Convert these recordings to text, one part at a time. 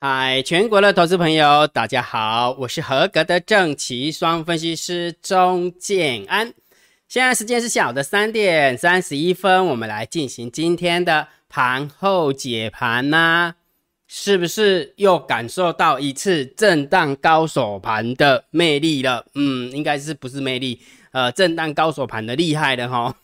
嗨，全国的投资朋友，大家好，我是合格的正奇双分析师钟建安。现在时间是下午的三点三十一分，我们来进行今天的盘后解盘呐，是不是又感受到一次震荡高手盘的魅力了？嗯，应该是不是魅力？呃，震荡高手盘的厉害的哈。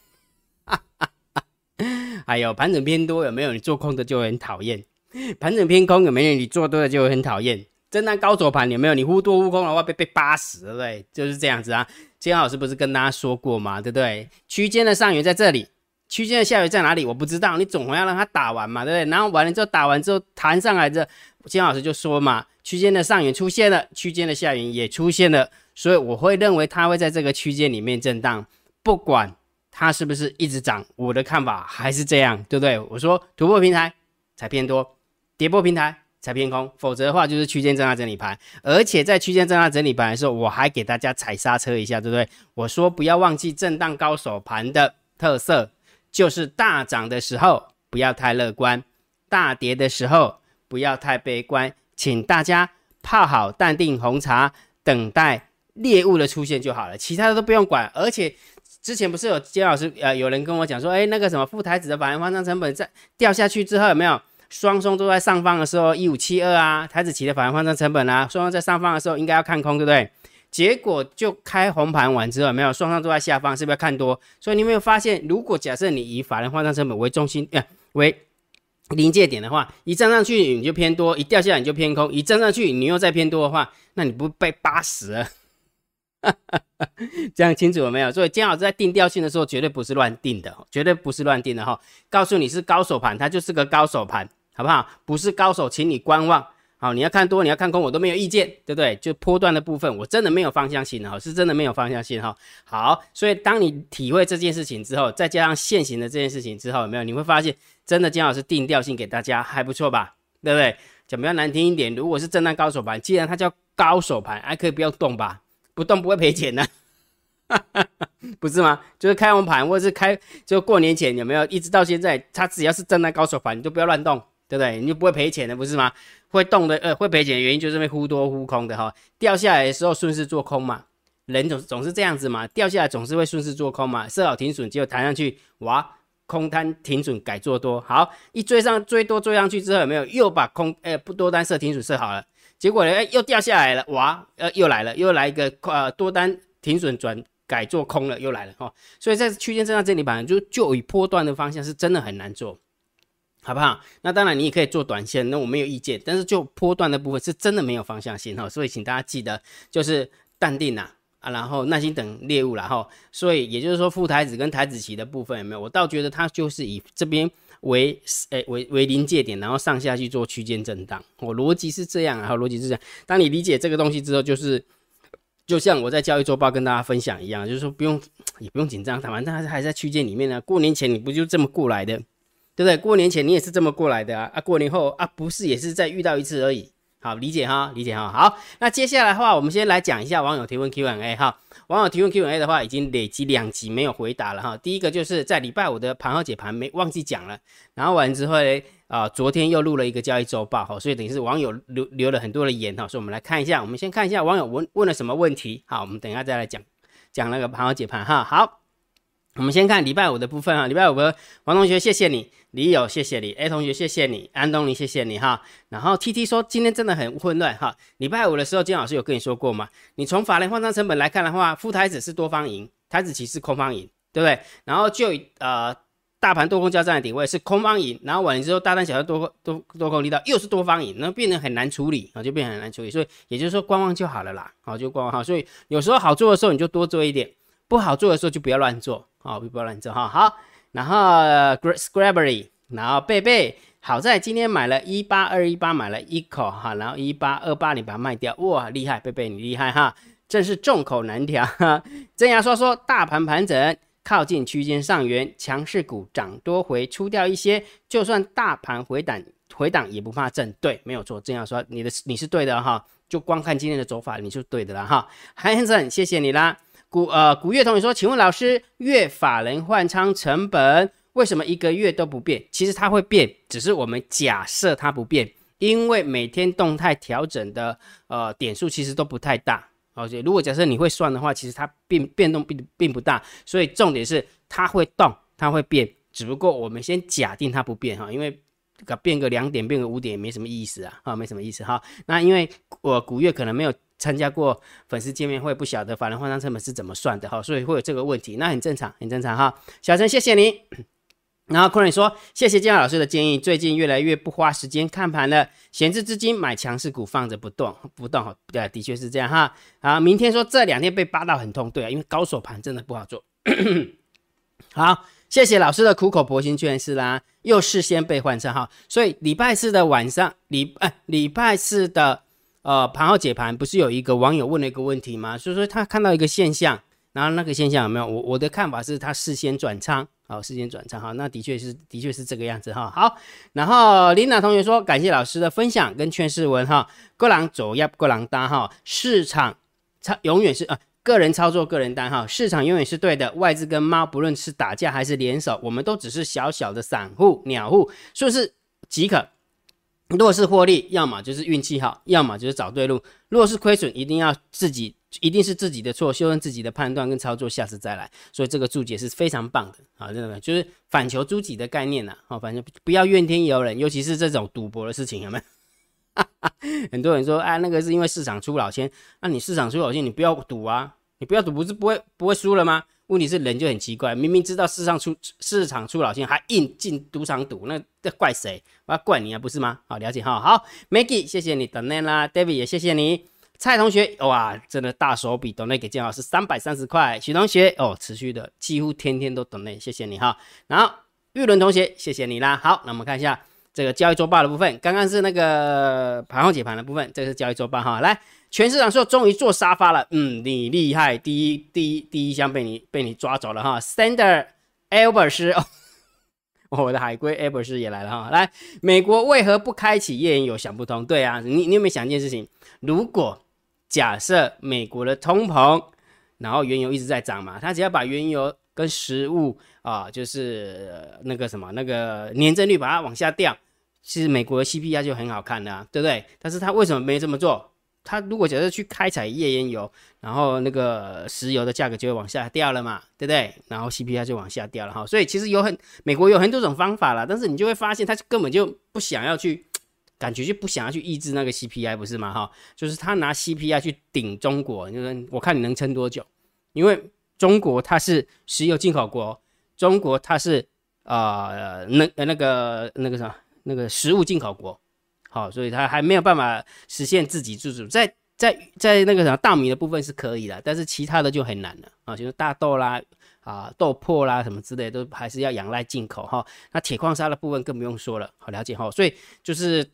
还有盘整偏多有没有？你做空的就很讨厌。盘整偏空有没有？你做多了就会很讨厌。震荡高手盘有没有？你忽多忽空的话被被八死，对不对？就是这样子啊。金老师不是跟大家说过吗？对不对？区间的上缘在这里，区间的下缘在哪里？我不知道。你总要让它打完嘛，对不对？然后完了之后打完之后弹上来这，金老师就说嘛，区间的上缘出现了，区间的下缘也出现了，所以我会认为它会在这个区间里面震荡，不管它是不是一直涨，我的看法还是这样，对不对？我说突破平台才偏多。跌破平台才偏空，否则的话就是区间震荡整理盘。而且在区间震荡整理盘的时候，我还给大家踩刹车一下，对不对？我说不要忘记震荡高手盘的特色，就是大涨的时候不要太乐观，大跌的时候不要太悲观。请大家泡好淡定红茶，等待猎物的出现就好了，其他的都不用管。而且之前不是有金老师呃有人跟我讲说，哎，那个什么副台子的法人方向成本在掉下去之后有没有？双双都在上方的时候，一五七二啊，台子期的反方换成成本啊，双双在上方的时候应该要看空，对不对？结果就开红盘完之后，没有双双都在下方，是不是要看多？所以你有没有发现，如果假设你以法人换算成本为中心，呃，为临界点的话，一站上去你就偏多，一掉下来你就偏空，一站上去你又再偏多的话，那你不被扒死了？这样清楚了没有？所以姜老师在定调性的时候，绝对不是乱定的，绝对不是乱定的哈。告诉你是高手盘，它就是个高手盘。好不好？不是高手，请你观望。好，你要看多，你要看空，我都没有意见，对不对？就波段的部分，我真的没有方向性哈，是真的没有方向性哈。好，所以当你体会这件事情之后，再加上现行的这件事情之后，有没有？你会发现，真的姜老师定调性给大家还不错吧？对不对？讲比较难听一点，如果是震荡高手盘，既然它叫高手盘，还可以不要动吧？不动不会赔钱的，不是吗？就是开完盘或者是开，就过年前有没有？一直到现在，它只要是震荡高手盘，你就不要乱动。对不对？你就不会赔钱的，不是吗？会动的，呃，会赔钱的原因就是被忽多忽空的哈。掉下来的时候顺势做空嘛，人总总是这样子嘛，掉下来总是会顺势做空嘛。设好停损，结果弹上去，哇，空单停损改做多，好，一追上追多追上去之后，有没有又把空，呃，不多单设停损设好了，结果呢，哎，又掉下来了，哇，呃，又来了，又来一个呃多单停损转改做空了，又来了哈。所以在区间震荡这里板，就就以波段的方向是真的很难做。好不好？那当然，你也可以做短线，那我没有意见。但是就波段的部分，是真的没有方向性哈，所以请大家记得，就是淡定呐啊，然后耐心等猎物然后，所以也就是说，副台子跟台子旗的部分有没有？我倒觉得它就是以这边为诶为为临界点，然后上下去做区间震荡。我逻辑是这样啊，逻辑是这样。当你理解这个东西之后，就是就像我在交易周报跟大家分享一样，就是说不用也不用紧张，反正还是还在区间里面呢。过年前你不就这么过来的？对不对？过年前你也是这么过来的啊！啊，过年后啊，不是也是再遇到一次而已。好，理解哈，理解哈。好，那接下来的话，我们先来讲一下网友提问 Q&A 哈。网友提问 Q&A 的话，已经累积两集没有回答了哈。第一个就是在礼拜五的盘后解盘没忘记讲了，然后完之后呢，啊，昨天又录了一个交易周报哈，所以等于是网友留留了很多的言哈。所以我们来看一下，我们先看一下网友问问了什么问题。好，我们等一下再来讲讲那个盘后解盘哈。好。我们先看礼拜五的部分哈，礼拜五的王同学谢谢你，李友谢谢你，A 同学谢谢你，安东尼谢谢你哈。然后 T T 说今天真的很混乱哈。礼拜五的时候金老师有跟你说过吗？你从法人换仓成本来看的话，副台子是多方赢，台子棋是空方赢，对不对？然后就呃大盘多空交战的点位是空方赢，然后完了之后大单小单多多多空力道又是多方赢，那变得很难处理啊，就变得很难处理。所以也就是说观望就好了啦，好就观望哈。所以有时候好做的时候你就多做一点，不好做的时候就不要乱做。好，不要乱做哈。好，然后 Great Scrabbery，然后贝贝，好在今天买了一八二一八，买了一口哈，然后一八二八你把它卖掉，哇，厉害，贝贝你厉害哈，真是众口难调哈。真牙说说，大盘盘整靠近区间上缘，强势股涨多回出掉一些，就算大盘回档回档也不怕震，对，没有错。真牙说你的你是对的哈，就光看今天的走法你是对的了哈。韩先生，谢谢你啦。古呃古月同学说，请问老师，月法人换仓成本为什么一个月都不变？其实它会变，只是我们假设它不变，因为每天动态调整的呃点数其实都不太大。而且如果假设你会算的话，其实它变变动并并不大，所以重点是它会动，它会变，只不过我们先假定它不变哈，因为个变个两点，变个五点也没什么意思啊，啊，没什么意思哈。那因为我古月可能没有参加过粉丝见面会，不晓得法人换仓成本是怎么算的哈，所以会有这个问题，那很正常，很正常哈。小陈，谢谢你。然后库人说：“谢谢建老师的建议，最近越来越不花时间看盘了，闲置资金买强势股放着不动不动哈，对，的确是这样哈。好，明天说这两天被扒到很痛，对啊，因为高手盘真的不好做。好，谢谢老师的苦口婆心劝示啦，又事先被换成哈，所以礼拜四的晚上，礼哎礼拜四的呃盘后解盘，不是有一个网友问了一个问题吗？所以说他看到一个现象，然后那个现象有没有？我我的看法是他事先转仓。”好，事先转仓哈，那的确是，的确是这个样子哈。好，然后琳娜同学说，感谢老师的分享跟劝世文哈。各狼走要各狼单哈，市场操永远是呃个人操作个人单哈，市场永远是对的。外资跟猫不论是打架还是联手，我们都只是小小的散户鸟户，说是即可。如果是获利，要么就是运气好，要么就是找对路。如果是亏损，一定要自己。一定是自己的错，修正自己的判断跟操作，下次再来。所以这个注解是非常棒的啊，真的就是反求诸己的概念呐。好，反正不要怨天尤人，尤其是这种赌博的事情，有没有？很多人说，哎，那个是因为市场出老千，那你市场出老千，你不要赌啊，你不要赌，不是不会不会输了吗？问题是人就很奇怪，明明知道市场出市场出老千，还硬进赌场赌，那这怪谁？我要怪你啊，不是吗？好，了解哈。好，Maggie，谢谢你等待啦，David 也谢谢你。蔡同学，哇，真的大手笔，等内给建老师三百三十块。许同学，哦，持续的，几乎天天都等内，谢谢你哈。然后玉伦同学，谢谢你啦。好，那我们看一下这个交易周报的部分，刚刚是那个盘后解盘的部分，这个是交易周报哈。来，全市场说终于坐沙发了，嗯，你厉害，第一第一第一箱被你被你抓走了哈。Sander Albert 哦，我的海龟 Albert 也来了哈。来，美国为何不开启页岩油？想不通。对啊，你你有没有想一件事情？如果假设美国的通膨，然后原油一直在涨嘛，它只要把原油跟食物啊，就是那个什么那个年增率把它往下掉，其实美国的 CPI 就很好看的，对不对？但是它为什么没这么做？它如果假设去开采页岩油，然后那个石油的价格就会往下掉了嘛，对不对？然后 CPI 就往下掉了哈，所以其实有很美国有很多种方法了，但是你就会发现它根本就不想要去。感觉就不想要去抑制那个 CPI，不是吗？哈，就是他拿 CPI 去顶中国，就是我看你能撑多久？因为中国它是石油进口国，中国它是呃那那个那个什么那个食物进口国，好，所以它还没有办法实现自给自足。在在在那个什么大米的部分是可以的，但是其他的就很难了啊，就是大豆啦啊豆粕啦什么之类都还是要仰赖进口哈。那铁矿砂的部分更不用说了，好了解哈。所以就是。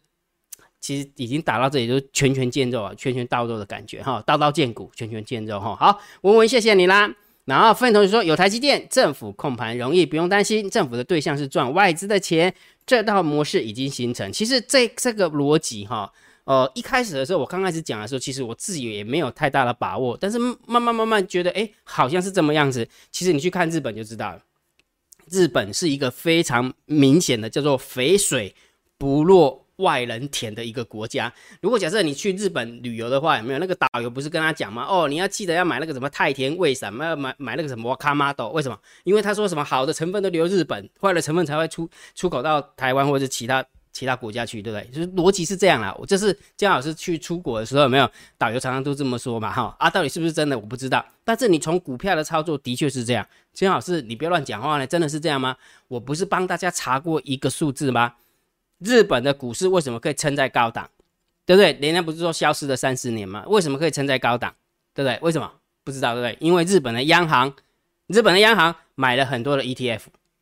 其实已经打到这里，就是拳拳见肉啊，拳拳到肉的感觉哈，刀刀见骨，拳拳见肉哈。好，文文谢谢你啦。然后范同学说，有台积电，政府控盘容易，不用担心。政府的对象是赚外资的钱，这套模式已经形成。其实这这个逻辑哈，呃，一开始的时候，我刚开始讲的时候，其实我自己也没有太大的把握，但是慢慢慢慢觉得，哎，好像是这么样子。其实你去看日本就知道了，日本是一个非常明显的叫做肥水不落。外人田的一个国家，如果假设你去日本旅游的话，有没有那个导游不是跟他讲吗？哦，你要记得要买那个什么太田味什么要买买那个什么卡玛豆，为什么？因为他说什么好的成分都留日本，坏的成分才会出出口到台湾或者其他其他国家去，对不对？就是逻辑是这样啦。我这是姜老师去出国的时候，有没有导游常常都这么说嘛？哈啊，到底是不是真的？我不知道。但是你从股票的操作的确是这样，姜老师你不要乱讲话呢，真的是这样吗？我不是帮大家查过一个数字吗？日本的股市为什么可以撑在高档，对不对？人家不是说消失了三十年吗？为什么可以撑在高档，对不对？为什么不知道，对不对？因为日本的央行，日本的央行买了很多的 ETF，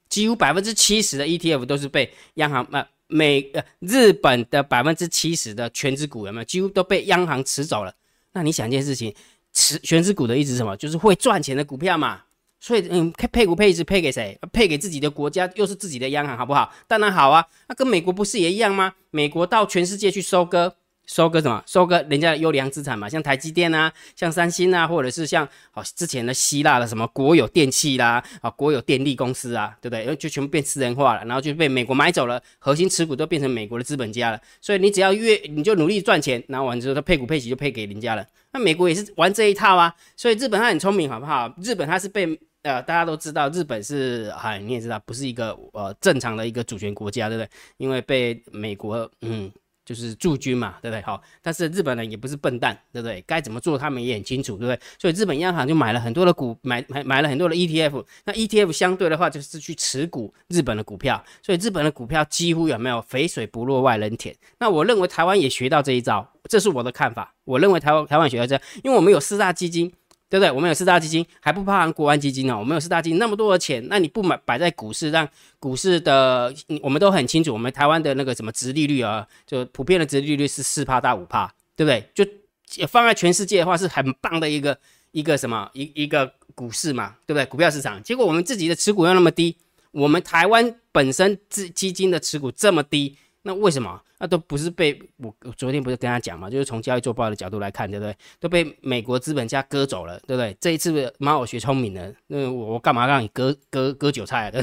几乎百分之七十的 ETF 都是被央行呃美呃日本的百分之七十的全值股有没有？几乎都被央行持走了。那你想一件事情，持全值股的意思是什么？就是会赚钱的股票嘛。所以，嗯，配股配置配给谁？配给自己的国家，又是自己的央行，好不好？当然好啊。那跟美国不是也一样吗？美国到全世界去收割，收割什么？收割人家的优良资产嘛，像台积电啊，像三星啊，或者是像哦之前的希腊的什么国有电器啦，啊国有电力公司啊，对不对？就全部变私人化了，然后就被美国买走了，核心持股都变成美国的资本家了。所以你只要越你就努力赚钱，然后完之后他配股配息就配给人家了。那美国也是玩这一套啊，所以日本他很聪明，好不好？日本他是被。呃，大家都知道，日本是哎，你也知道，不是一个呃正常的一个主权国家，对不对？因为被美国嗯，就是驻军嘛，对不对？好，但是日本人也不是笨蛋，对不对？该怎么做他们也很清楚，对不对？所以日本央行就买了很多的股，买买买了很多的 ETF。那 ETF 相对的话，就是去持股日本的股票，所以日本的股票几乎有没有肥水不落外人田？那我认为台湾也学到这一招，这是我的看法。我认为台湾台湾学到这，因为我们有四大基金。对不对？我们有四大基金，还不包含国安基金呢。我们有四大基金那么多的钱，那你不买摆在股市，让股市的，我们都很清楚，我们台湾的那个什么殖利率啊，就普遍的殖利率是四帕到五帕，对不对？就放在全世界的话，是很棒的一个一个什么一一个股市嘛，对不对？股票市场，结果我们自己的持股又那么低，我们台湾本身资基金的持股这么低。那为什么？那都不是被我昨天不是跟他讲嘛？就是从交易做报的角度来看，对不对？都被美国资本家割走了，对不对？这一次妈我学聪明了，那我我干嘛让你割割割韭菜的？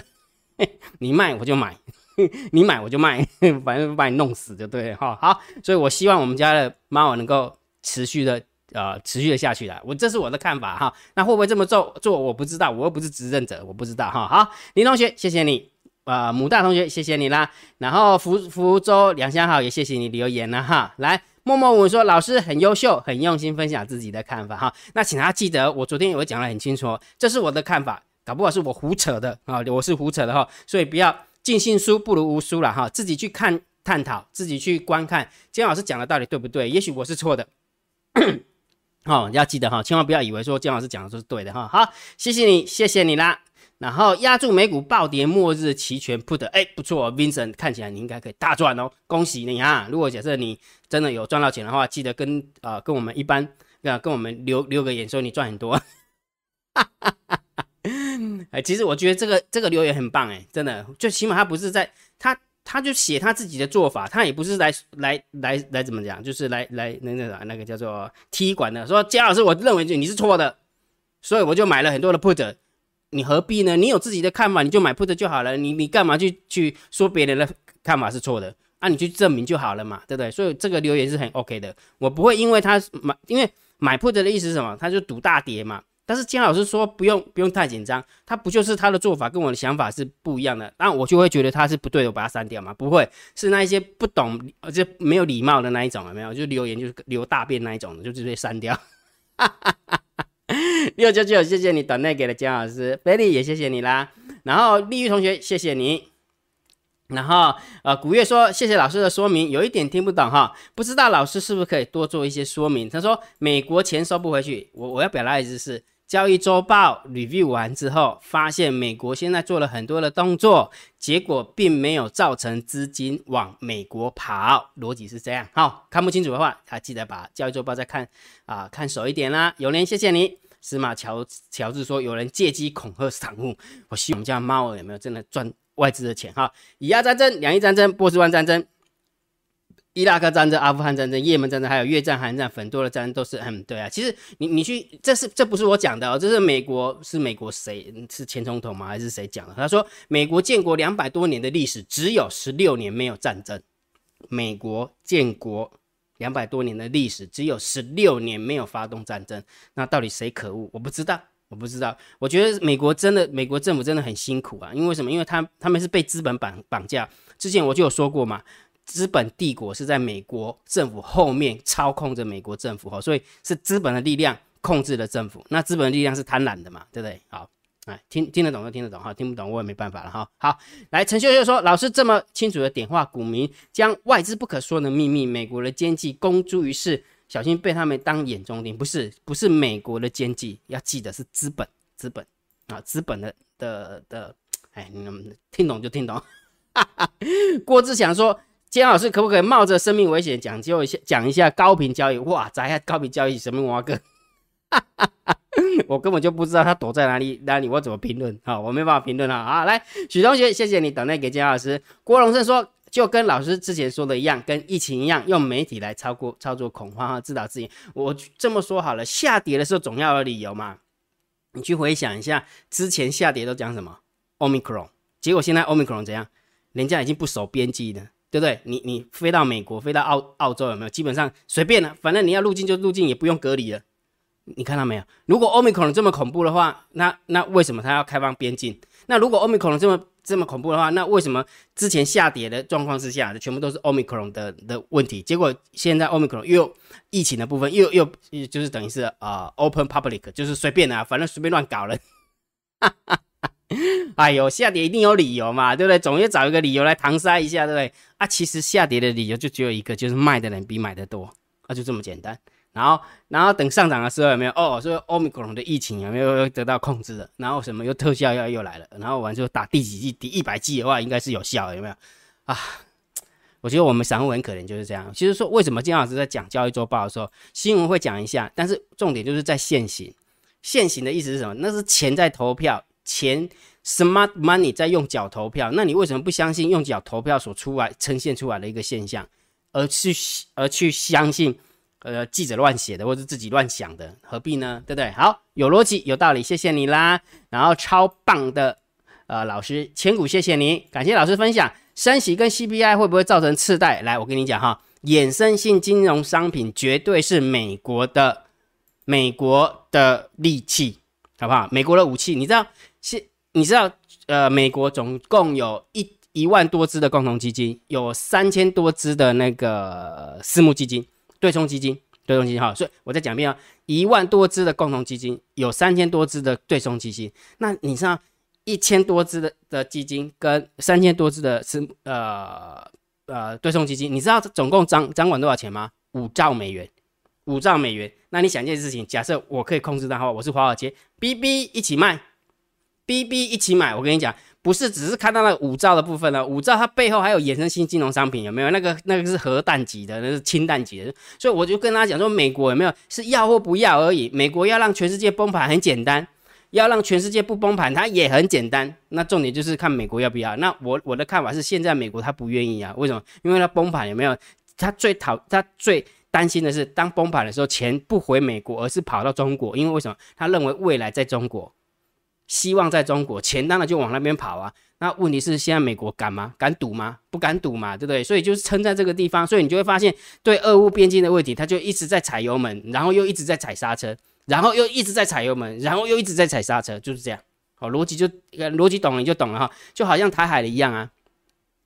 你卖我就买，你买我就卖，反正把你弄死就对哈。好，所以我希望我们家的猫能够持续的呃持续的下去的，我这是我的看法哈。那会不会这么做做我不知道，我又不是执政者，我不知道哈。好，林同学，谢谢你。啊，母大同学，谢谢你啦。然后福福州两相好，也谢谢你留言了哈。来，默默我说老师很优秀，很用心分享自己的看法哈。那请大家记得，我昨天有讲得很清楚，这是我的看法，搞不好是我胡扯的啊，我是胡扯的哈。所以不要尽信书不如无书了哈，自己去看探讨，自己去观看姜老师讲的到底对不对？也许我是错的，好，要记得哈，千万不要以为说姜老师讲的都是对的哈。好，谢谢你，谢谢你啦。然后压住美股暴跌，末日期权 put，哎，不错，Vincent 看起来你应该可以大赚哦，恭喜你啊！如果假设你真的有赚到钱的话，记得跟啊跟我们一般啊跟我们留留个言，说你赚很多。哈 哎，其实我觉得这个这个留言很棒哎，真的，最起码他不是在他他就写他自己的做法，他也不是来来来来怎么讲，就是来来那那个那个叫做踢馆的，说姜老师，我认为你是错的，所以我就买了很多的 put。你何必呢？你有自己的看法，你就买 put 就好了。你你干嘛去去说别人的看法是错的？啊，你去证明就好了嘛，对不对？所以这个留言是很 OK 的。我不会因为他买，因为买 put 的意思是什么？他就赌大跌嘛。但是金老师说不用不用太紧张，他不就是他的做法跟我的想法是不一样的？那我就会觉得他是不对的，我把它删掉嘛。不会是那一些不懂而且没有礼貌的那一种，有没有？就留言就是留大便那一种的，就直接删掉。哈哈哈。六九九，谢谢你短内给了姜老师，，baby 也谢谢你啦。然后丽玉同学，谢谢你。然后呃，古月说谢谢老师的说明，有一点听不懂哈，不知道老师是不是可以多做一些说明？他说美国钱收不回去，我我要表达的意思是，交易周报 review 完之后，发现美国现在做了很多的动作，结果并没有造成资金往美国跑，逻辑是这样。好，看不清楚的话，他记得把交易周报再看啊，看熟一点啦。有人谢谢你。司马乔乔治说：“有人借机恐吓散户，我希望我们家猫儿有没有真的赚外资的钱？哈，以亚战争、两伊战争、波斯湾战争、伊拉克战争、阿富汗战争、也门战争，还有越战、韩战，很多的战争都是嗯，对啊。其实你你去，这是这不是我讲的哦，这是美国是美国谁是前总统吗？还是谁讲的？他说美国建国两百多年的历史，只有十六年没有战争。美国建国。”两百多年的历史，只有十六年没有发动战争，那到底谁可恶？我不知道，我不知道。我觉得美国真的，美国政府真的很辛苦啊，因为什么？因为他他们是被资本绑绑架。之前我就有说过嘛，资本帝国是在美国政府后面操控着美国政府哈，所以是资本的力量控制了政府。那资本的力量是贪婪的嘛，对不对？好。哎，听听得懂就听得懂哈，听不懂我也没办法了哈。好，来陈秀秀说，老师这么清楚的点化股民，将外资不可说的秘密，美国的奸计公诸于世，小心被他们当眼中钉。不是，不是美国的奸计，要记得是资本，资本啊，资本的的的。哎，你们听懂就听懂。郭志祥说，姜老师可不可以冒着生命危险讲究一下，讲一下高频交易？哇，咱下高频交易什么挖哥？我根本就不知道他躲在哪里，哪里我怎么评论？好，我没办法评论了啊！来，许同学，谢谢你等待给姜老师。郭荣胜说，就跟老师之前说的一样，跟疫情一样，用媒体来操过操作恐慌和自导自演。我这么说好了，下跌的时候总要有理由嘛。你去回想一下，之前下跌都讲什么？Omicron，结果现在 Omicron 怎样？人家已经不守边际了，对不对？你你飞到美国，飞到澳澳洲有没有？基本上随便了，反正你要入境就入境，也不用隔离了。你看到没有？如果 Omicron 这么恐怖的话，那那为什么他要开放边境？那如果 Omicron 这么这么恐怖的话，那为什么之前下跌的状况之下，全部都是 Omicron 的的问题？结果现在 Omicron 又疫情的部分又又就是等于是啊 Open Public，就是随便啊，反正随便乱搞了。哎呦，下跌一定有理由嘛，对不对？总要找一个理由来搪塞一下，对不对？啊，其实下跌的理由就只有一个，就是卖的人比买的多，啊，就这么简单。然后，然后等上涨的时候有没有？哦，说欧米克戎的疫情有没有得到控制了？然后什么又特效药又来了？然后完之后打第几剂？第一百剂的话应该是有效，有没有？啊，我觉得我们散户很可怜，就是这样。其实说为什么金老师在讲交易周报的时候，新闻会讲一下，但是重点就是在现行。现行的意思是什么？那是钱在投票，钱 smart money 在用脚投票。那你为什么不相信用脚投票所出来呈现出来的一个现象，而去而去相信？呃，记者乱写的，或者自己乱想的，何必呢？对不对？好，有逻辑，有道理，谢谢你啦。然后超棒的，呃，老师千古谢谢你，感谢老师分享。升息跟 CPI 会不会造成次贷？来，我跟你讲哈，衍生性金融商品绝对是美国的美国的利器，好不好？美国的武器，你知道？你知道？呃，美国总共有一一万多只的共同基金，有三千多只的那个私募基金。对冲基金，对冲基金哈，所以我再讲一遍啊，一万多只的共同基金，有三千多只的对冲基金。那你像一千多只的的基金跟三千多只的是呃呃对冲基金，你知道总共掌掌管多少钱吗？五兆美元，五兆美元。那你想一件事情，假设我可以控制的话，我是华尔街，B B 一起卖，B B 一起买，我跟你讲。不是只是看到那个五兆的部分呢？五兆它背后还有衍生性金融商品，有没有？那个那个是核弹级的，那是氢弹级的。所以我就跟他讲说，美国有没有是要或不要而已。美国要让全世界崩盘很简单，要让全世界不崩盘它也很简单。那重点就是看美国要不要。那我我的看法是，现在美国他不愿意啊。为什么？因为他崩盘有没有？他最讨他最担心的是，当崩盘的时候，钱不回美国，而是跑到中国。因为为什么？他认为未来在中国。希望在中国，钱当然就往那边跑啊。那问题是现在美国敢吗？敢赌吗？不敢赌嘛，对不对？所以就是撑在这个地方，所以你就会发现，对俄乌边境的问题，他就一直在踩油门，然后又一直在踩刹车，然后又一直在踩油门，然后又一直在踩刹车，就是这样。好，逻辑就逻辑懂了你就懂了哈，就好像台海的一样啊，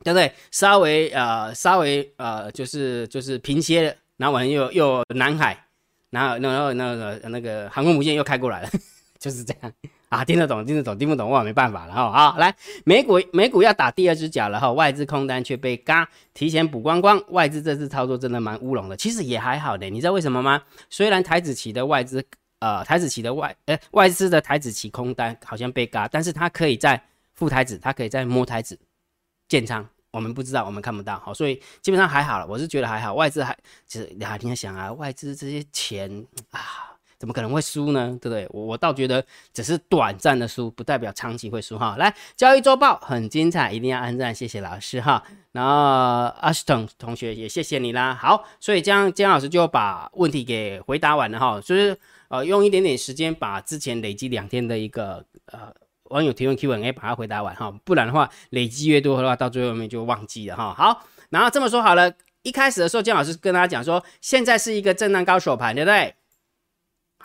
对不对？稍微呃稍微呃就是就是平歇了，然后完又又南海，然后然后那个那个航空母舰又开过来了，就是这样。啊，听得懂，听得懂，听不懂，我没办法了哈。好，来，美股美股要打第二只脚了哈，外资空单却被嘎提前补光光，外资这次操作真的蛮乌龙的，其实也还好的，你知道为什么吗？虽然台子期的外资，呃，台子期的外，呃，外资的台子期空单好像被嘎，但是它可以在副台子，它可以在摸台子建仓，我们不知道，我们看不到，好，所以基本上还好了，我是觉得还好，外资还其实你还你想啊，外资这些钱啊。怎么可能会输呢？对不对？我我倒觉得只是短暂的输，不代表长期会输哈。来，交易周报很精彩，一定要按赞，谢谢老师哈。然后阿斯顿同学也谢谢你啦。好，所以这样姜老师就把问题给回答完了哈。就是呃用一点点时间把之前累积两天的一个呃网友提问 Q&A 把它回答完哈，不然的话累积越多的话，到最后面就忘记了哈。好，然后这么说好了，一开始的时候姜老师跟大家讲说，现在是一个震荡高手盘，对不对？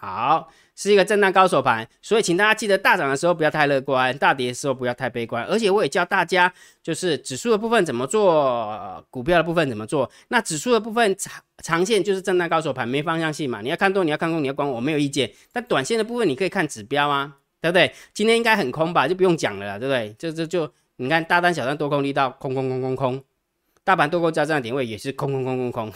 好，是一个震荡高手盘，所以请大家记得大涨的时候不要太乐观，大跌的时候不要太悲观。而且我也教大家，就是指数的部分怎么做，股票的部分怎么做。那指数的部分长长线就是震荡高手盘，没方向性嘛。你要看多，你要看空，你要管我没有意见。但短线的部分你可以看指标啊，对不对？今天应该很空吧，就不用讲了，对不对？就就就你看大单小单多空力道空空空空空，大盘多空交战点位也是空空空空空。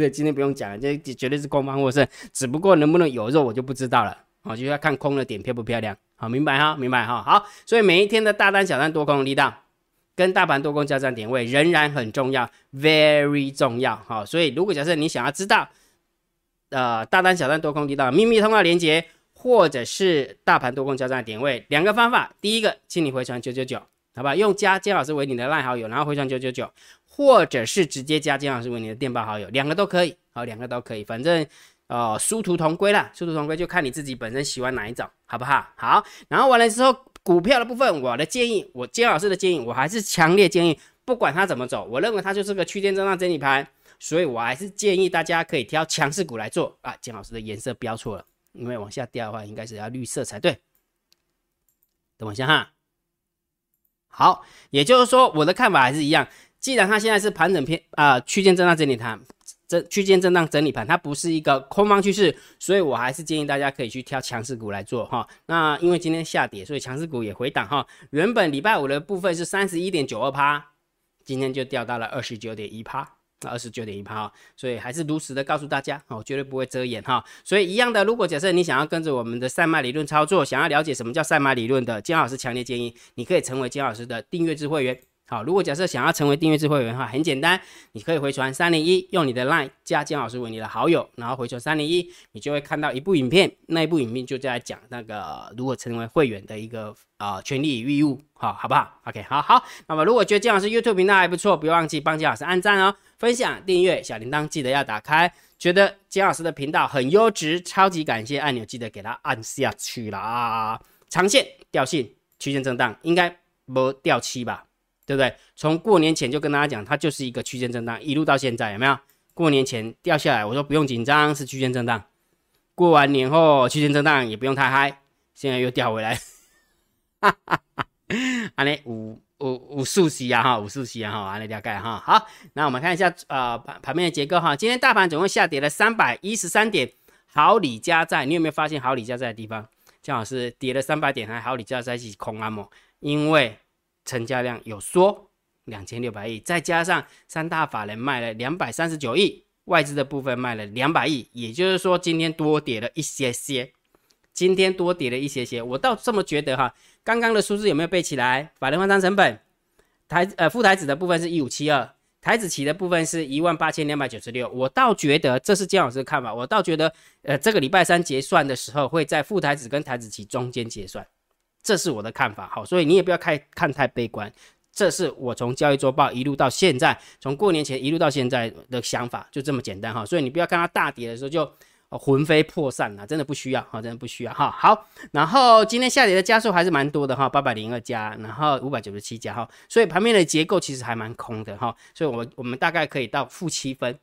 对？今天不用讲了，这绝对是空方获胜。只不过能不能有肉，我就不知道了。好，就要看空的点漂不漂亮。好，明白哈，明白哈。好，所以每一天的大单、小单、多空力道，跟大盘多空交战点位仍然很重要，very 重要。好，所以如果假设你想要知道，呃，大单、小单、多空力道秘密通话连接，或者是大盘多空交战点位，两个方法。第一个，请你回传九九九，好吧？用加姜老师为你的赖好友，然后回传九九九，或者是直接加姜老师为你的电报好友，两个都可以，好，两个都可以，反正呃殊途同归啦，殊途同归就看你自己本身喜欢哪一种，好不好？好，然后完了之后，股票的部分，我的建议，我姜老师的建议，我还是强烈建议，不管它怎么走，我认为它就是个区间震荡整理盘。所以我还是建议大家可以挑强势股来做啊。金老师的颜色标错了，因为往下掉的话应该是要绿色才对。等我一下哈。好，也就是说我的看法还是一样。既然它现在是盘整偏啊区间震荡整理盘，这区间震荡整理盘它不是一个空方趋势，所以我还是建议大家可以去挑强势股来做哈。那因为今天下跌，所以强势股也回档哈。原本礼拜五的部分是三十一点九二趴，今天就掉到了二十九点一趴。二十九点一趴，所以还是如实的告诉大家，哦，绝对不会遮掩哈。所以一样的，如果假设你想要跟着我们的赛马理论操作，想要了解什么叫赛马理论的，姜老师强烈建议你可以成为姜老师的订阅制会员。好，如果假设想要成为订阅制会员的话，很简单，你可以回传三零一，用你的 LINE 加姜老师为你的好友，然后回传三零一，你就会看到一部影片，那一部影片就在讲那个如果成为会员的一个啊权利与义务，好，好不好？OK，好好。那么如果觉得姜老师 YouTube 频道还不错，不要忘记帮姜老师按赞哦，分享、订阅、小铃铛记得要打开。觉得姜老师的频道很优质，超级感谢按钮记得给它按下去啦。长线调性区间震荡，应该不掉期吧？对不对？从过年前就跟大家讲，它就是一个区间震荡，一路到现在有没有？过年前掉下来，我说不用紧张，是区间震荡。过完年后区间震荡也不用太嗨，现在又掉回来。哈哈哈，安利五五五数息啊哈，五数息啊哈，安利了解哈。好，那我们看一下呃盘盘面的结构哈。今天大盘总共下跌了三百一十三点，好李加在，你有没有发现好李加在的地方？正好是跌了三百点，还好李加在一起空啊么？因为成交量有缩两千六百亿，再加上三大法人卖了两百三十九亿，外资的部分卖了两百亿，也就是说今天多跌了一些些。今天多跌了一些些，我倒这么觉得哈。刚刚的数字有没有背起来？法人换仓成本，台呃副台子的部分是一五七二，台子期的部分是一万八千两百九十六。我倒觉得这是姜老师的看法，我倒觉得呃这个礼拜三结算的时候会在副台子跟台子期中间结算。这是我的看法，好，所以你也不要看看太悲观。这是我从交易周报一路到现在，从过年前一路到现在的想法，就这么简单哈。所以你不要看它大跌的时候就魂飞魄散了，真的不需要哈，真的不需要哈。好，然后今天下跌的加速还是蛮多的哈，八百零二加，然后五百九十七加哈，所以盘面的结构其实还蛮空的哈。所以我我们大概可以到负七分。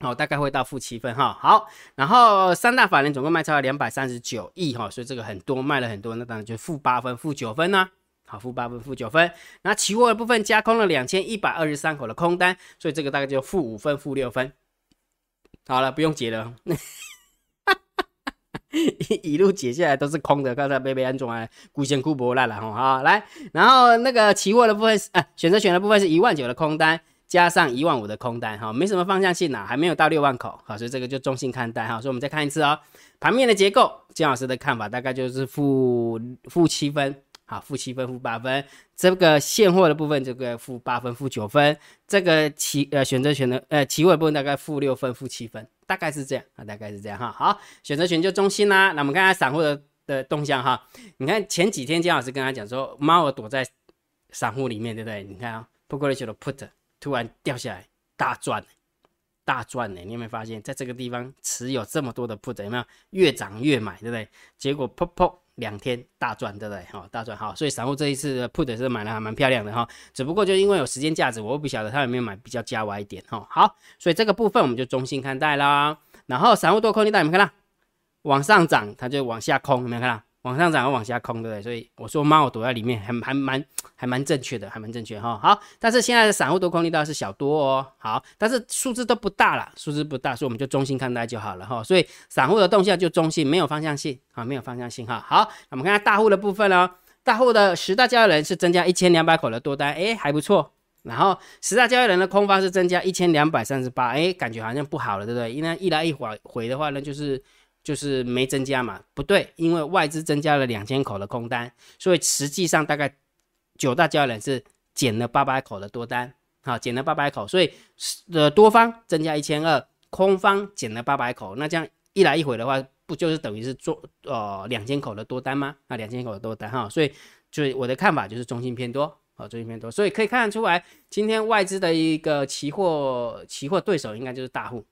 好，大概会到负七分哈。好，然后三大法人总共卖超了两百三十九亿哈，所以这个很多卖了很多，那当然就负八分、负九分呢。好，负八分、负九分。那期货的部分加空了两千一百二十三口的空单，所以这个大概就负五分、负六分。好了，不用解了，一一路解下来都是空的，刚才被被安装啊，孤线枯博烂了哈。好，来，然后那个期货的部分啊，选择权的部分是一万九的空单。加上一万五的空单，哈，没什么方向性呐，还没有到六万口，好，所以这个就中性看待，哈，所以我们再看一次哦，盘面的结构，金老师的看法大概就是负负七分，好，负七分，负八分，这个现货的部分这个负八分，负九分，这个期呃选择权的呃期货部分大概负六分，负七分，大概是这样啊，大概是这样哈，好，选择权就中性啦，那我们看下散户的的动向哈，你看前几天金老师跟他讲说，猫儿躲在散户里面，对不对？你看啊，不过 t 的 put。突然掉下来，大赚，大赚呢！你有没有发现，在这个地方持有这么多的 put，有没有越涨越买，对不对？结果噗噗两天大赚，对不对？哈，大赚好，所以散户这一次的 put 是买的还蛮漂亮的哈。只不过就因为有时间价值，我不晓得他有没有买比较加歪一点哈。好，所以这个部分我们就中性看待啦。然后散户多空力大，有没有看到？往上涨，它就往下空，有没有看到？往上涨往下空，对不对？所以我说猫躲在里面，还还蛮还蛮正确的，还蛮正确哈。好，但是现在的散户多空力道是小多哦。好，但是数字都不大了，数字不大，所以我们就中性看待就好了哈。所以散户的动向就中性，没有方向性啊，没有方向性哈。好，我们看下大户的部分哦。大户的十大交易人是增加一千两百口的多单，哎，还不错。然后十大交易人的空方是增加一千两百三十八，哎，感觉好像不好了，对不对？因为一来一回回的话呢，就是。就是没增加嘛？不对，因为外资增加了两千口的空单，所以实际上大概九大交易人是减了八百口的多单，好，减了八百口，所以的多方增加一千二，空方减了八百口，那这样一来一回的话，不就是等于是做呃两千口的多单吗？啊，两千口的多单哈，所以就是我的看法就是中性偏多，好，中性偏多，所以可以看得出来，今天外资的一个期货期货对手应该就是大户，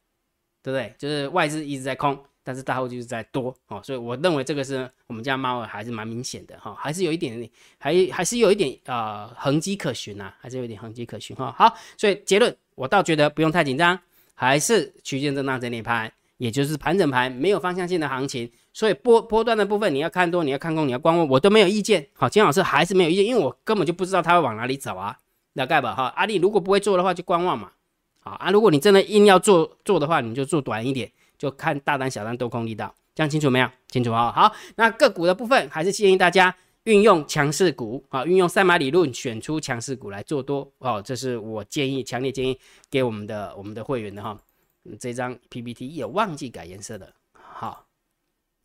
对不对？就是外资一直在空。但是大后就是在多哦，所以我认为这个是我们家猫还是蛮明显的哈，还是有一点，还还是有一点呃痕迹可循呐，还是有一点痕迹可循哈。好，所以结论我倒觉得不用太紧张，还是区间震荡整理盘，也就是盘整盘，没有方向性的行情。所以波波段的部分你要看多，你要看空，你要观望，我都没有意见。好，金老师还是没有意见，因为我根本就不知道它会往哪里走啊，大概吧哈。阿力如果不会做的话就观望嘛，好啊，如果你真的硬要做做的话，你就做短一点。就看大单、小单都空力道，这样清楚没有？清楚啊。好，那个股的部分还是建议大家运用强势股啊，运用赛马理论选出强势股来做多哦。这是我建议，强烈建议给我们的我们的会员的哈。这张 PPT 也忘记改颜色的，好，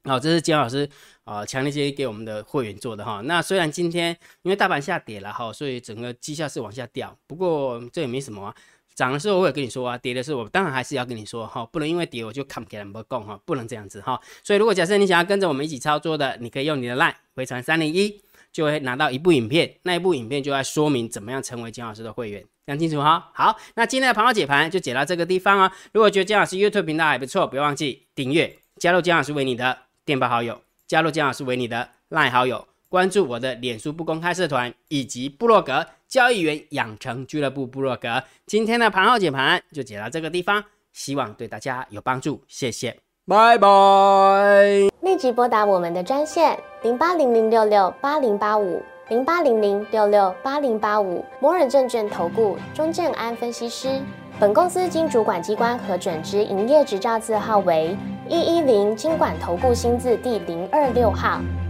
好，这是姜老师啊，强烈建议给我们的会员做的哈。那虽然今天因为大盘下跌了哈，所以整个绩效是往下掉，不过这也没什么啊。涨的时候我也跟你说啊，跌的时候我当然还是要跟你说哈，不能因为跌我就看不给人不供哈，不能这样子哈。所以如果假设你想要跟着我们一起操作的，你可以用你的 line 回传三零一，就会拿到一部影片，那一部影片就在说明怎么样成为姜老师的会员，讲清楚哈。好，那今天的盘后解盘就解到这个地方啊。如果觉得姜老师 YouTube 频道还不错，不要忘记订阅，加入姜老师为你的电报好友，加入姜老师为你的 line 好友，关注我的脸书不公开社团以及部落格。交易员养成俱乐部部落格，今天的盘后解盘就解到这个地方，希望对大家有帮助，谢谢，拜拜。立即拨打我们的专线零八零零六六八零八五零八零零六六八零八五摩尔证券投顾钟正安分析师。本公司经主管机关核准之营业执照字号为一一零金管投顾新字第零二六号。